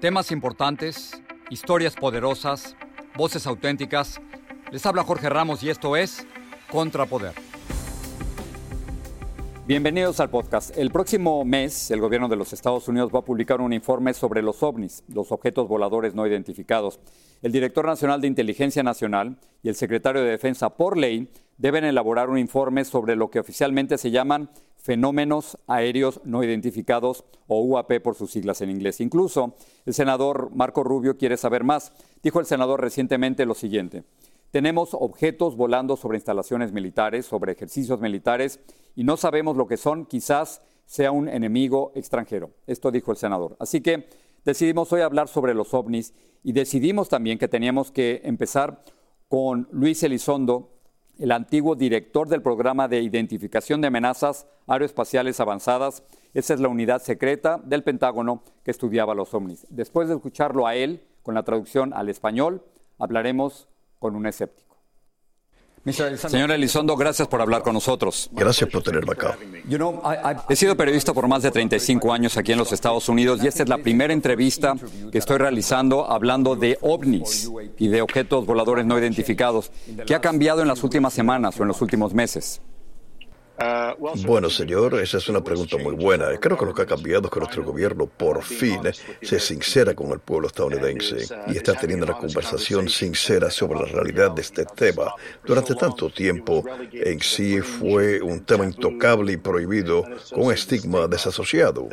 Temas importantes, historias poderosas, voces auténticas. Les habla Jorge Ramos y esto es Contrapoder. Bienvenidos al podcast. El próximo mes, el gobierno de los Estados Unidos va a publicar un informe sobre los ovnis, los objetos voladores no identificados. El director nacional de Inteligencia Nacional y el secretario de Defensa, por ley, deben elaborar un informe sobre lo que oficialmente se llaman fenómenos aéreos no identificados o UAP por sus siglas en inglés. Incluso el senador Marco Rubio quiere saber más. Dijo el senador recientemente lo siguiente. Tenemos objetos volando sobre instalaciones militares, sobre ejercicios militares, y no sabemos lo que son, quizás sea un enemigo extranjero. Esto dijo el senador. Así que decidimos hoy hablar sobre los ovnis y decidimos también que teníamos que empezar con Luis Elizondo, el antiguo director del programa de identificación de amenazas aeroespaciales avanzadas. Esa es la unidad secreta del Pentágono que estudiaba los ovnis. Después de escucharlo a él, con la traducción al español, hablaremos con un escéptico. Señor Elizondo, gracias por hablar con nosotros. Gracias por tenerme acá. He sido periodista por más de 35 años aquí en los Estados Unidos y esta es la primera entrevista que estoy realizando hablando de ovnis y de objetos voladores no identificados. ¿Qué ha cambiado en las últimas semanas o en los últimos meses? Bueno, señor, esa es una pregunta muy buena. Creo que lo que ha cambiado es que nuestro gobierno por fin se sincera con el pueblo estadounidense y está teniendo una conversación sincera sobre la realidad de este tema. Durante tanto tiempo, en sí fue un tema intocable y prohibido con estigma desasociado.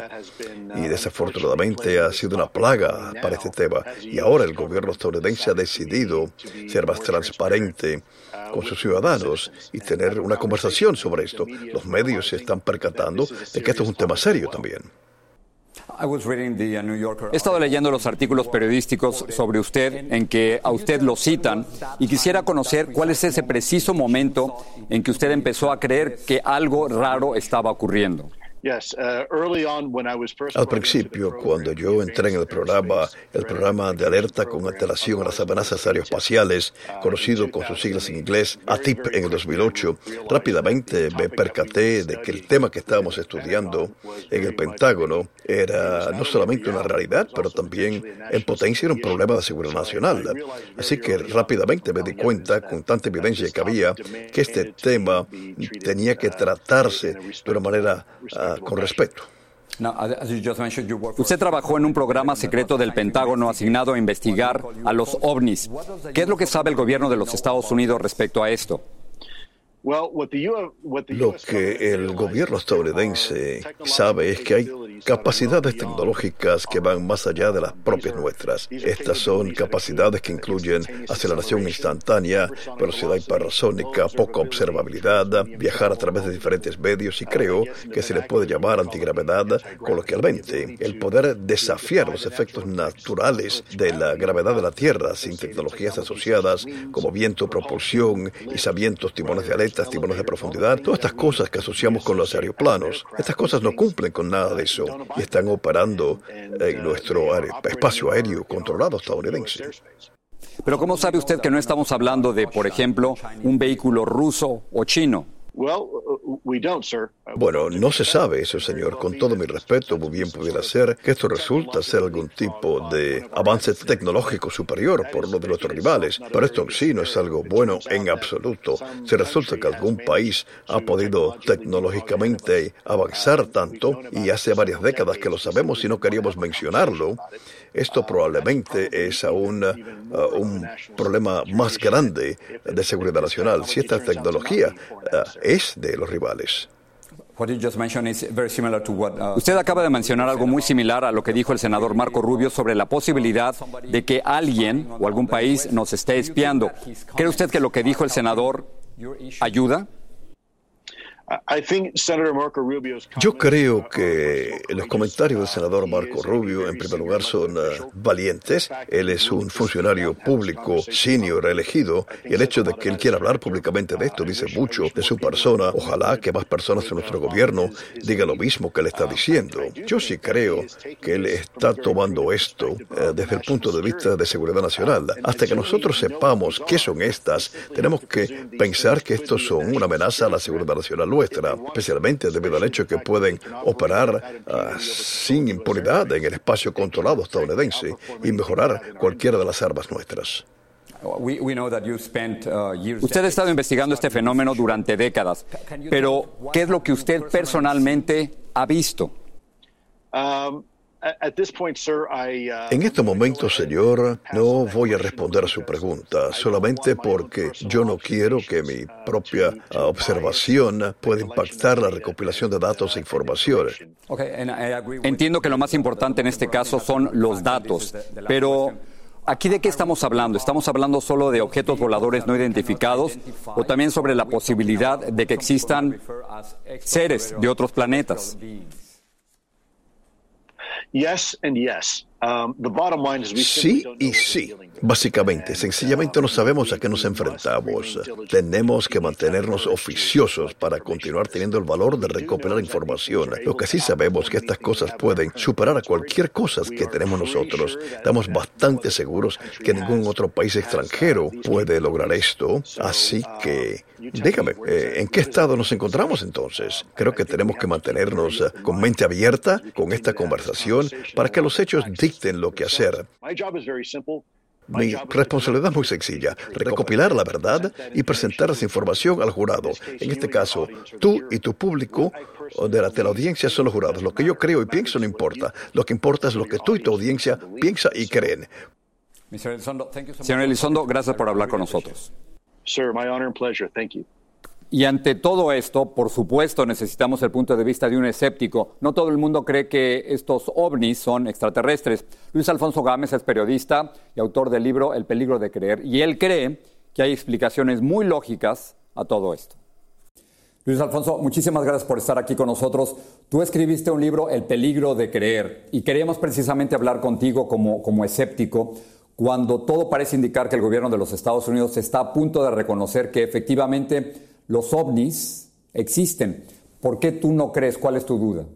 Y desafortunadamente ha sido una plaga para este tema. Y ahora el gobierno estadounidense ha decidido ser más transparente con sus ciudadanos y tener una conversación sobre esto. Los medios se están percatando de que esto es un tema serio también. He estado leyendo los artículos periodísticos sobre usted en que a usted lo citan y quisiera conocer cuál es ese preciso momento en que usted empezó a creer que algo raro estaba ocurriendo. Uh, Al principio, cuando yo entré en el programa, el programa de alerta con alteración a las amenazas aeroespaciales, conocido con sus siglas en inglés ATIP en el 2008, rápidamente me percaté de que el tema que estábamos estudiando en el Pentágono era no solamente una realidad, pero también en potencia era un problema de seguridad nacional. Así que rápidamente me di cuenta, con tanta evidencia que había, que este tema tenía que tratarse de una manera con respeto. Usted trabajó en un programa secreto del Pentágono asignado a investigar a los ovnis. ¿Qué es lo que sabe el gobierno de los Estados Unidos respecto a esto? Lo que el gobierno estadounidense sabe es que hay capacidades tecnológicas que van más allá de las propias nuestras. Estas son capacidades que incluyen aceleración instantánea, velocidad hipersónica, poca observabilidad, viajar a través de diferentes medios y creo que se le puede llamar antigravedad coloquialmente. El poder desafiar los efectos naturales de la gravedad de la Tierra sin tecnologías asociadas como viento, propulsión, izamientos, timones de aletas, timones de profundidad, todas estas cosas que asociamos con los aeroplanos. Estas cosas no cumplen con nada de eso y están operando en nuestro espacio aéreo controlado estadounidense. Pero ¿cómo sabe usted que no estamos hablando de, por ejemplo, un vehículo ruso o chino? Uh, bueno, no se sabe eso, señor. Con todo mi respeto, muy bien pudiera ser que esto resulta ser algún tipo de avance tecnológico superior por lo de nuestros rivales, pero esto en sí no es algo bueno en absoluto. Si resulta que algún país ha podido tecnológicamente avanzar tanto, y hace varias décadas que lo sabemos y no queríamos mencionarlo, esto probablemente es aún uh, un problema más grande de seguridad nacional. Si esta tecnología uh, es de los rivales. Uh, Usted acaba de mencionar algo muy similar a lo que dijo el senador Marco Rubio sobre la posibilidad de que alguien o algún país nos esté espiando. ¿Cree usted que lo que dijo el senador ayuda? Yo creo que los comentarios del senador Marco Rubio, en primer lugar, son uh, valientes. Él es un funcionario público senior elegido y el hecho de que él quiera hablar públicamente de esto dice mucho de su persona. Ojalá que más personas en nuestro gobierno digan lo mismo que él está diciendo. Yo sí creo que él está tomando esto uh, desde el punto de vista de seguridad nacional. Hasta que nosotros sepamos qué son estas, tenemos que pensar que estos son una amenaza a la seguridad nacional nuestra, especialmente debido al hecho que pueden operar ah, sin impunidad en el espacio controlado estadounidense y mejorar cualquiera de las armas nuestras. Usted ha estado investigando este fenómeno durante décadas, pero ¿qué es lo que usted personalmente ha visto? Um, en este momento, señor, no voy a responder a su pregunta, solamente porque yo no quiero que mi propia ah, observación pueda impactar la recopilación de datos e información. Entiendo que lo más importante en este caso son los datos, pero ¿Aquí de qué estamos hablando? ¿Estamos hablando solo de objetos voladores no identificados o también sobre la posibilidad de que existan seres de otros planetas? Um, sí y sí. Básicamente, sencillamente no sabemos a qué nos enfrentamos. Tenemos que mantenernos oficiosos para continuar teniendo el valor de recopilar información. Lo que sí sabemos es que estas cosas pueden superar a cualquier cosa que tenemos nosotros. Estamos bastante seguros que ningún otro país extranjero puede lograr esto. Así que Dígame, eh, ¿en qué estado nos encontramos entonces? Creo que tenemos que mantenernos eh, con mente abierta con esta conversación para que los hechos dicten lo que hacer. Mi responsabilidad es muy sencilla, recopilar la verdad y presentar esa información al jurado. En este caso, tú y tu público de la teleaudiencia son los jurados. Lo que yo creo y pienso no importa. Lo que importa es lo que tú y tu audiencia piensa y creen. Señor Elizondo, gracias por hablar con nosotros. Sir, my honor and pleasure. Thank you. Y ante todo esto, por supuesto, necesitamos el punto de vista de un escéptico. No todo el mundo cree que estos ovnis son extraterrestres. Luis Alfonso Gámez es periodista y autor del libro El peligro de creer, y él cree que hay explicaciones muy lógicas a todo esto. Luis Alfonso, muchísimas gracias por estar aquí con nosotros. Tú escribiste un libro, El peligro de creer, y queríamos precisamente hablar contigo como, como escéptico cuando todo parece indicar que el gobierno de los Estados Unidos está a punto de reconocer que efectivamente los ovnis existen. ¿Por qué tú no crees? ¿Cuál es tu duda?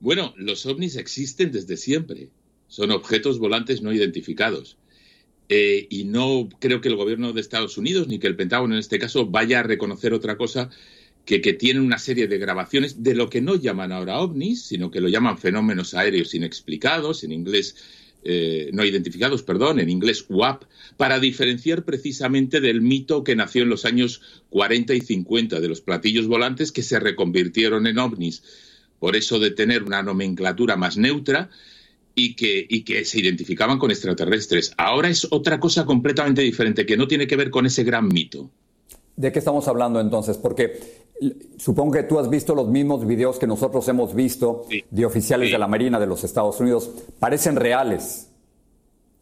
Bueno, los ovnis existen desde siempre. Son objetos volantes no identificados. Eh, y no creo que el gobierno de Estados Unidos, ni que el Pentágono en este caso, vaya a reconocer otra cosa que, que tienen una serie de grabaciones de lo que no llaman ahora ovnis, sino que lo llaman fenómenos aéreos inexplicados, en inglés eh, no identificados, perdón, en inglés WAP, para diferenciar precisamente del mito que nació en los años 40 y 50 de los platillos volantes que se reconvirtieron en ovnis. Por eso de tener una nomenclatura más neutra y que, y que se identificaban con extraterrestres. Ahora es otra cosa completamente diferente que no tiene que ver con ese gran mito. ¿De qué estamos hablando entonces? Porque supongo que tú has visto los mismos videos que nosotros hemos visto de oficiales de la Marina de los Estados Unidos. Parecen reales.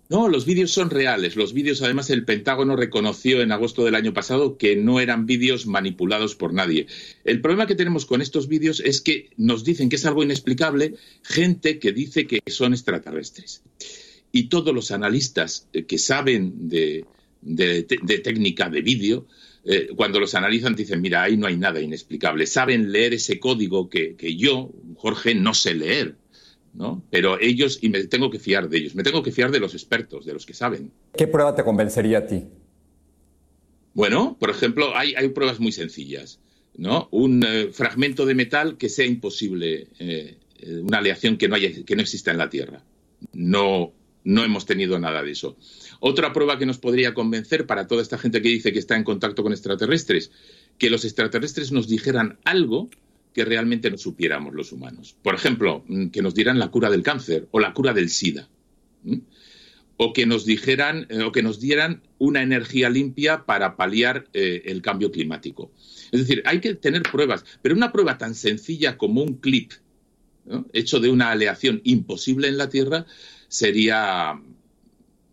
No, los vídeos son reales. Los vídeos, además, el Pentágono reconoció en agosto del año pasado que no eran vídeos manipulados por nadie. El problema que tenemos con estos vídeos es que nos dicen que es algo inexplicable gente que dice que son extraterrestres. Y todos los analistas que saben de, de técnica de vídeo eh, cuando los analizan dicen, mira, ahí no hay nada inexplicable. Saben leer ese código que, yo, Jorge, no sé leer. ¿no? Pero ellos, y me tengo que fiar de ellos, me tengo que fiar de los expertos, de los que saben. ¿Qué prueba te convencería a ti? Bueno, por ejemplo, hay, pruebas muy sencillas. ¿no? Un eh, fragmento de metal que sea imposible, eh, una aleación que no, haya, que no exista en la Tierra. No, no hemos tenido nada de eso. Otra prueba que nos podría convencer para toda esta gente que dice que está en contacto con extraterrestres, que los extraterrestres nos dijeran algo que realmente no supiéramos los humanos. Por ejemplo, mm, que nos dieran la cura del cáncer o la cura del SIDA. O que nos dijeran eh, o que nos dieran una energía limpia para paliar eh, el cambio climático. Es decir, hay que tener pruebas, pero una prueba tan sencilla como un clip hecho de una aleación imposible en la Tierra sería,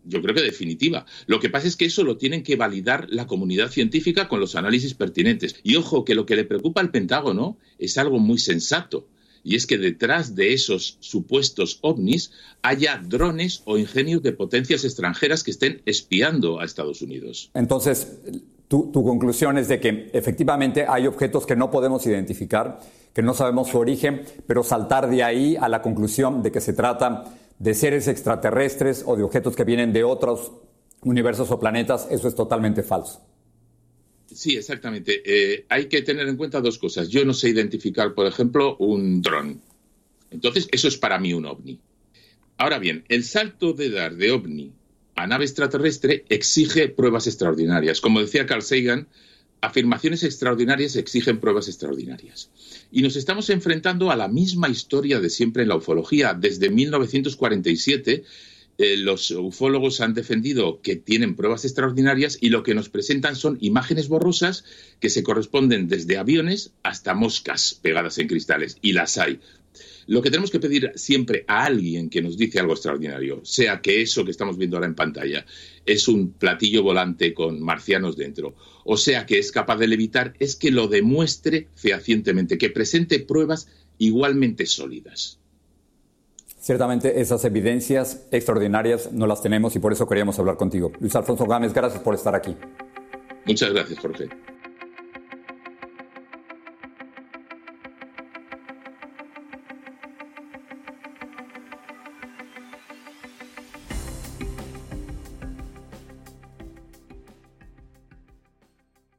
yo creo que definitiva. Lo que pasa es que eso lo tienen que validar la comunidad científica con los análisis pertinentes. Y ojo, que lo que le preocupa al Pentágono es algo muy sensato. Y es que detrás de esos supuestos ovnis haya drones o ingenios de potencias extranjeras que estén espiando a Estados Unidos. Entonces, tu, tu, conclusión es de que efectivamente hay objetos que no podemos identificar, que no sabemos su origen, pero saltar de ahí a la conclusión de que se trata de seres extraterrestres o de objetos que vienen de otros universos o planetas, eso es totalmente falso. Sí, exactamente. Eh, hay que tener en cuenta dos cosas. Yo no sé identificar, por ejemplo, un dron. Entonces, eso es para mí un ovni. Ahora bien, el salto de dar de ovni a nave extraterrestre exige pruebas extraordinarias. Como decía Carl Sagan, afirmaciones extraordinarias exigen pruebas extraordinarias. Y nos estamos enfrentando a la misma historia de siempre en la ufología. Desde 1947 eh, los ufólogos han defendido que tienen pruebas extraordinarias y lo que nos presentan son imágenes borrosas que se corresponden desde aviones hasta moscas pegadas en cristales. Y las hay. Lo que tenemos que pedir siempre a alguien que nos dice algo extraordinario, sea que eso que estamos viendo ahora en pantalla es un platillo volante con marcianos dentro, o sea que es capaz de levitar, es que lo demuestre fehacientemente, que presente pruebas igualmente sólidas. Ciertamente esas evidencias extraordinarias no las tenemos y por eso queríamos hablar contigo. Luis Alfonso Gámez, gracias por estar aquí. Muchas gracias, Jorge.